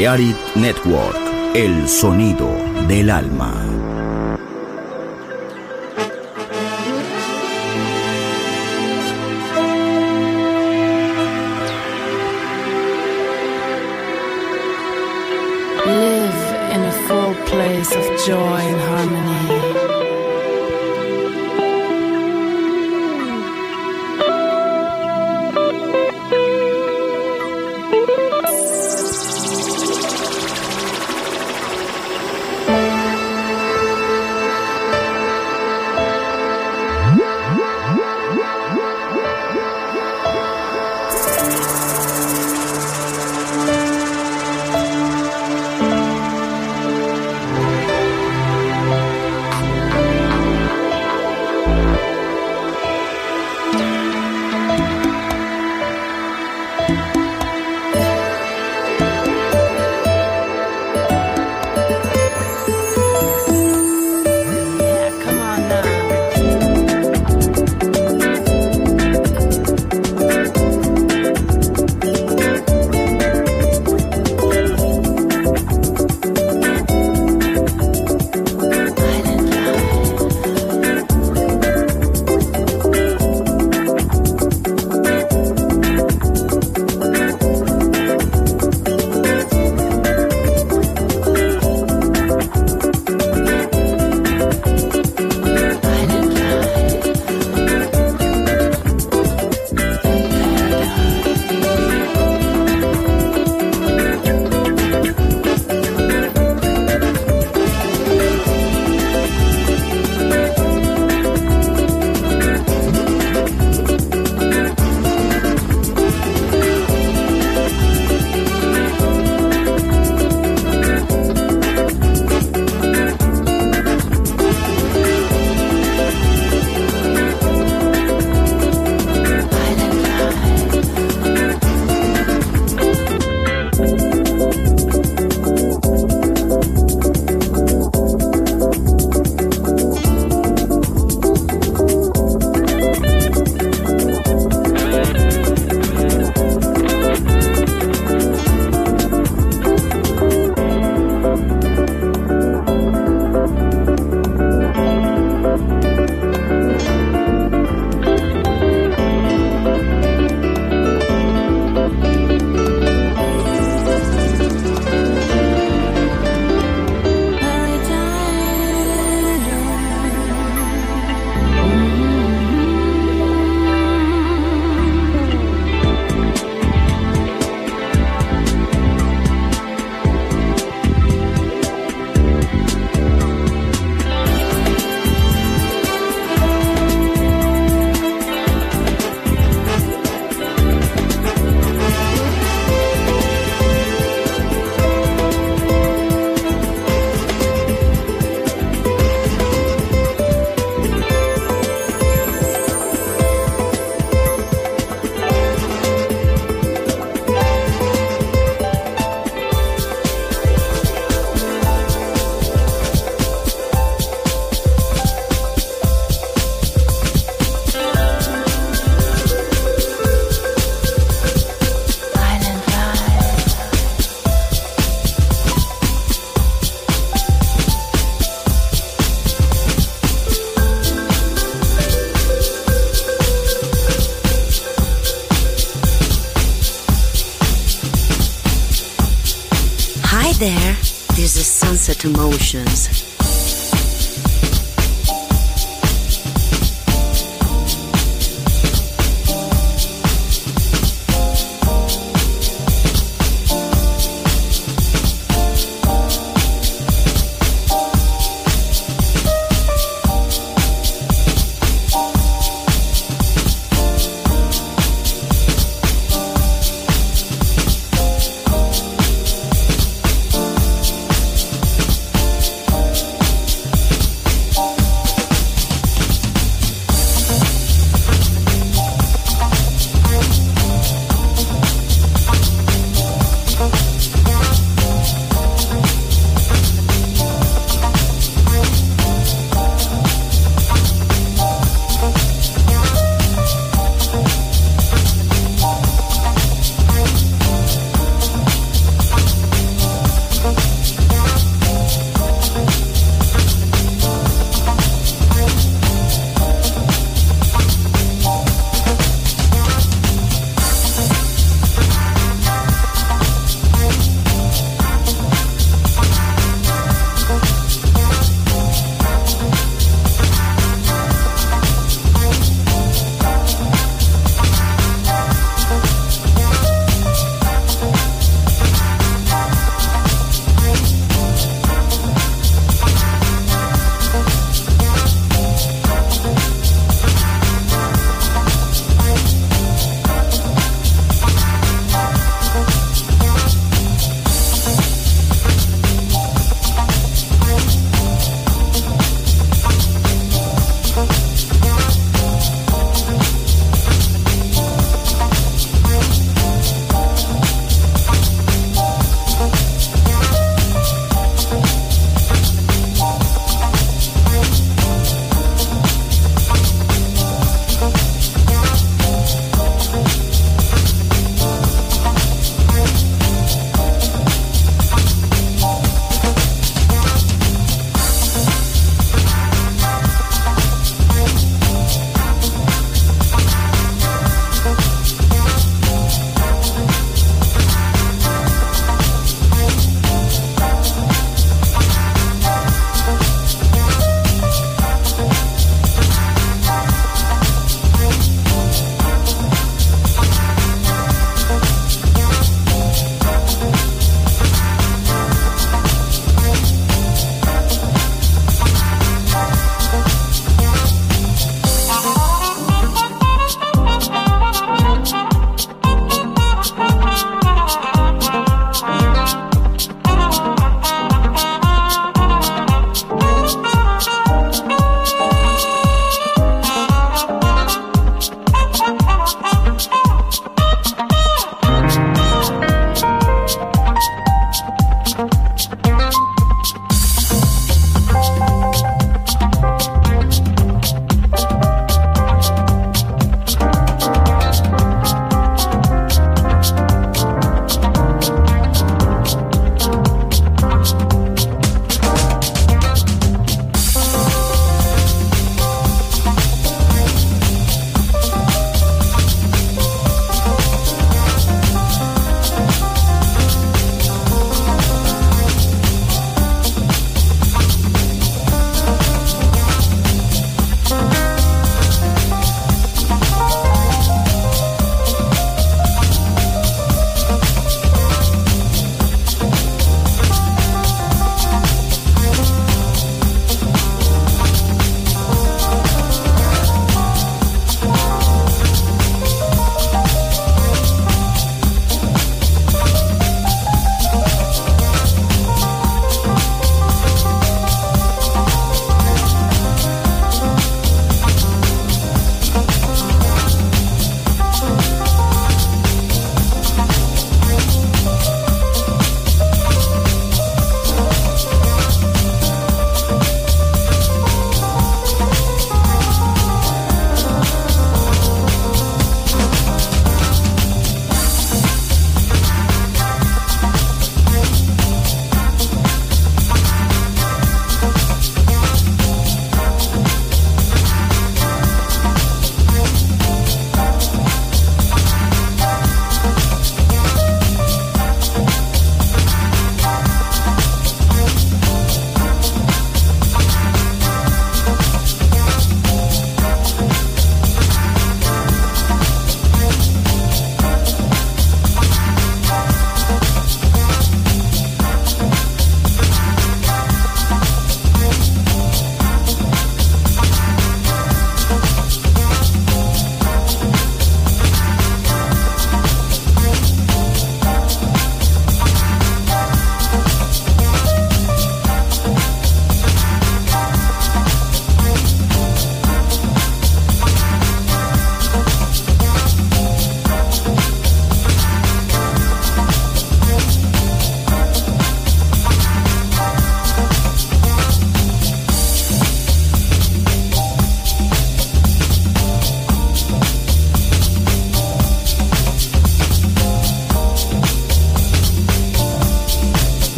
Learit Network, el sonido del alma.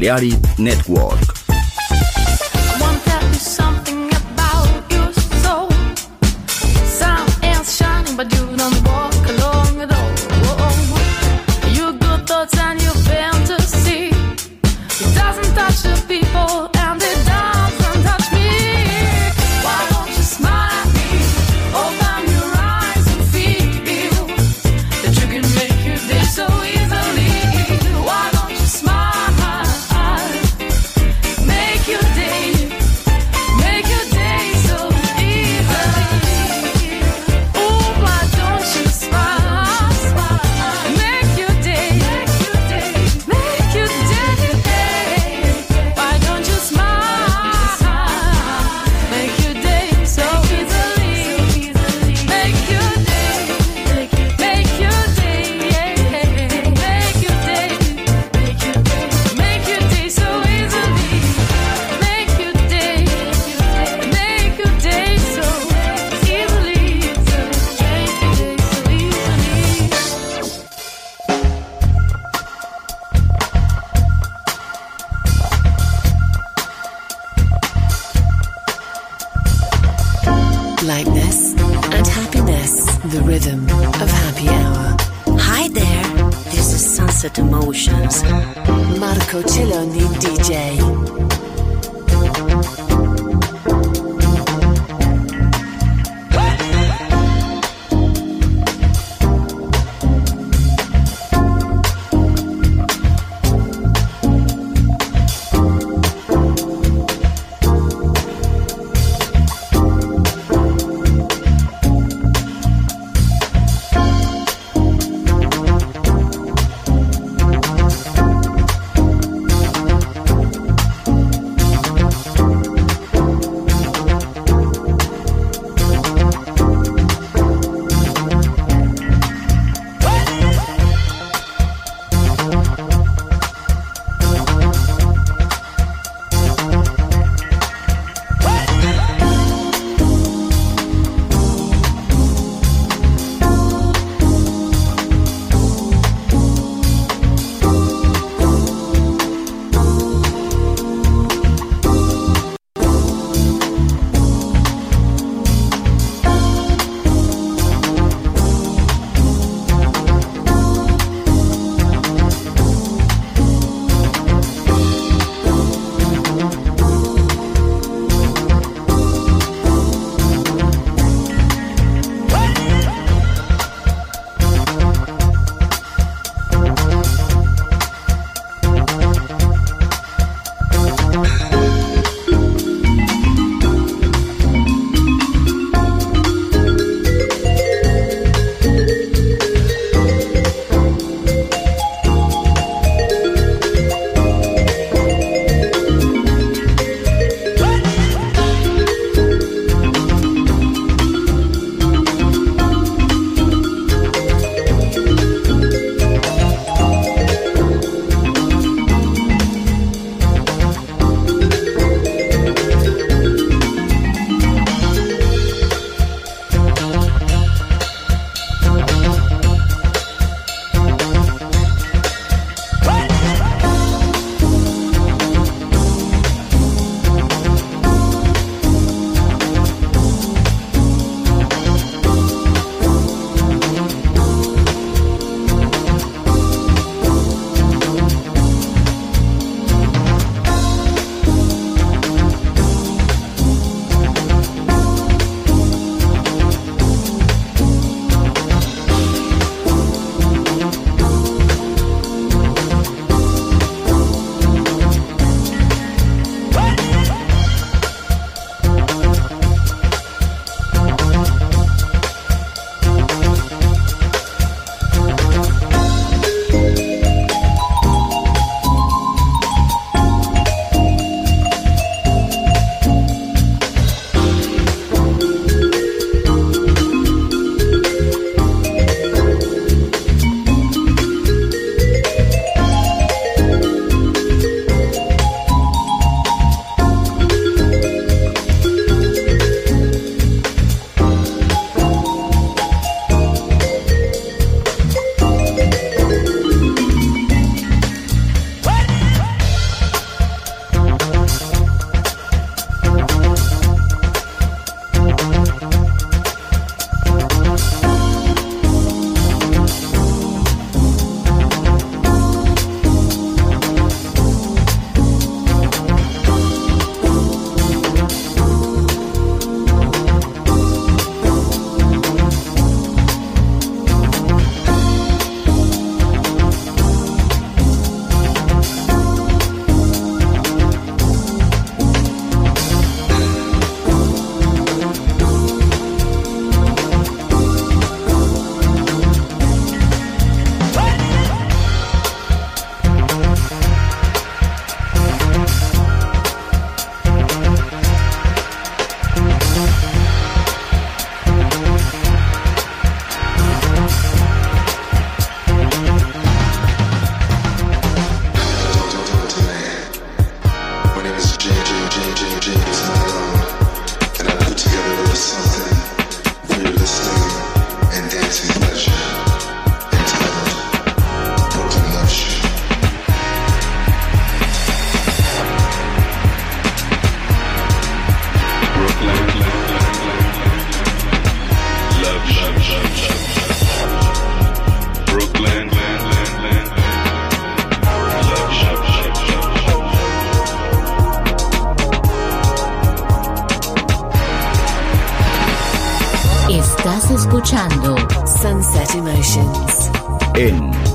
Balearic Network.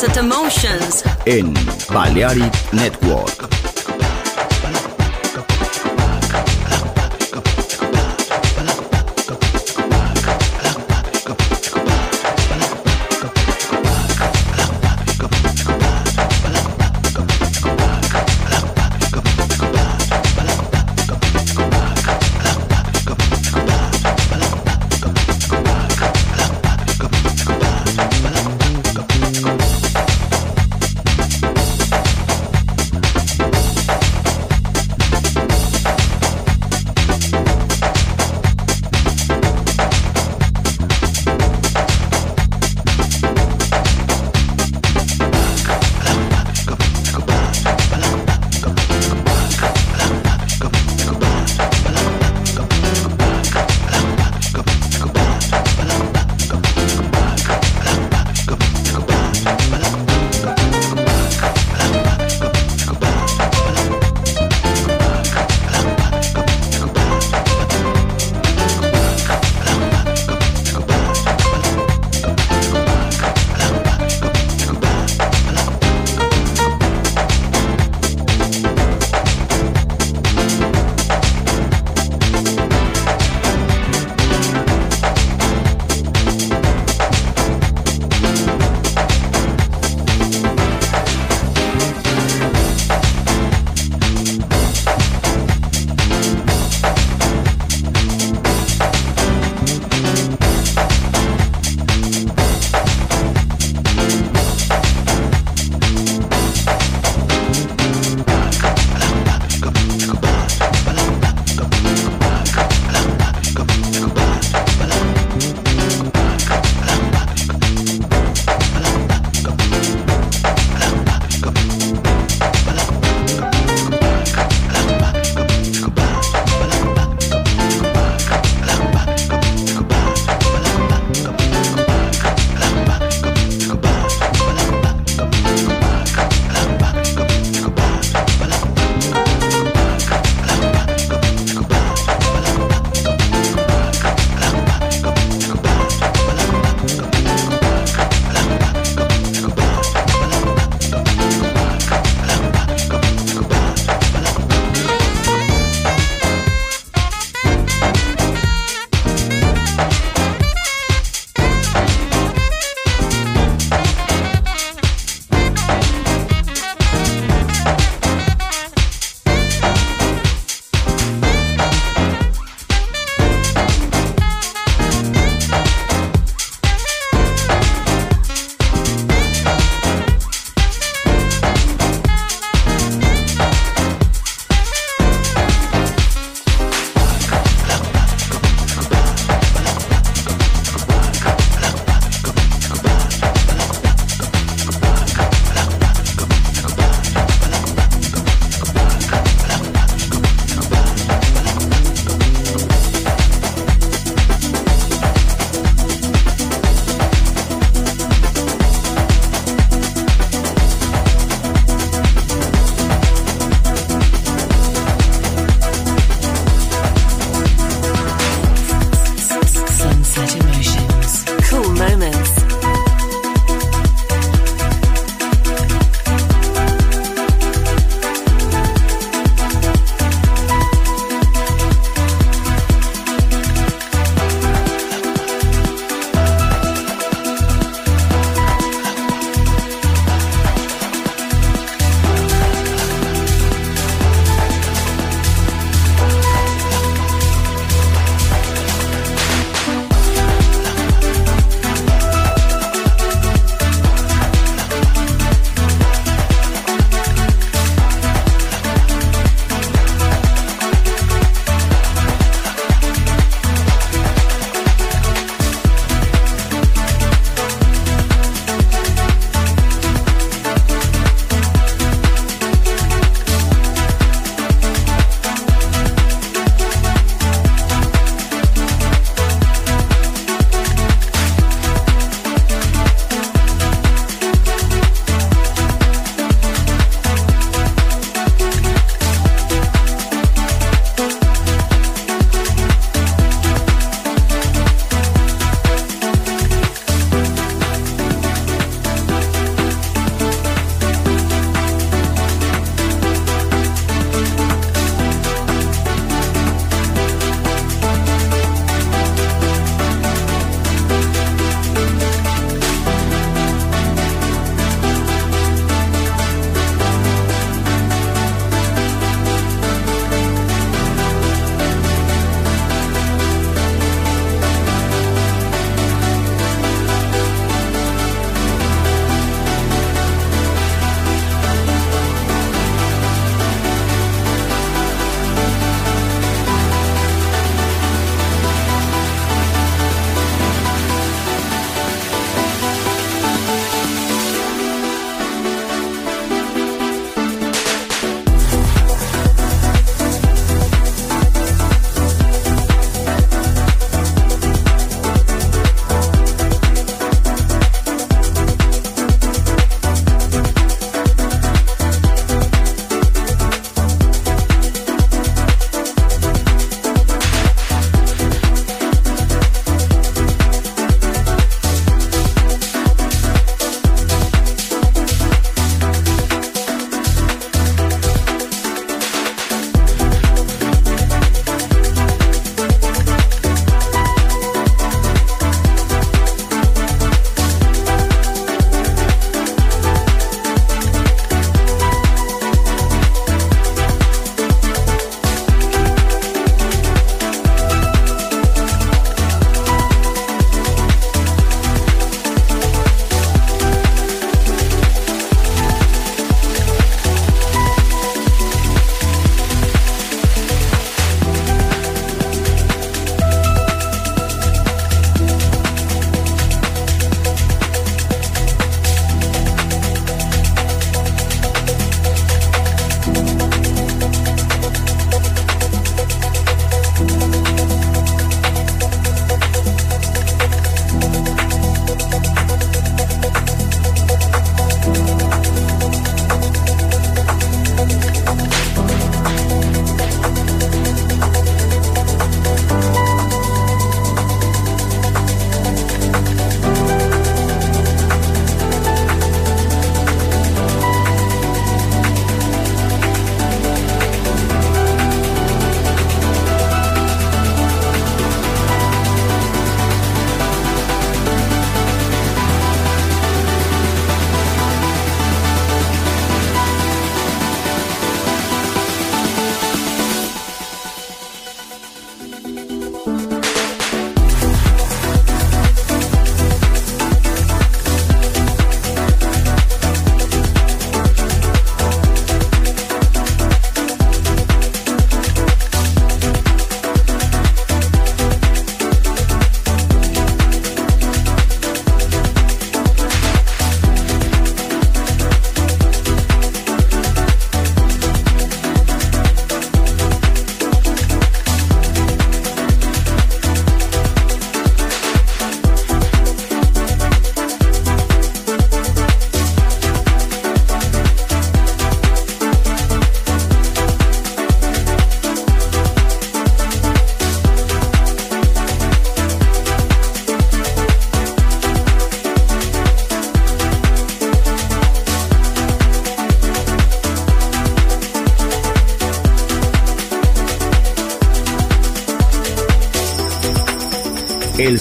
Sunset Emotions. en Balearic Network.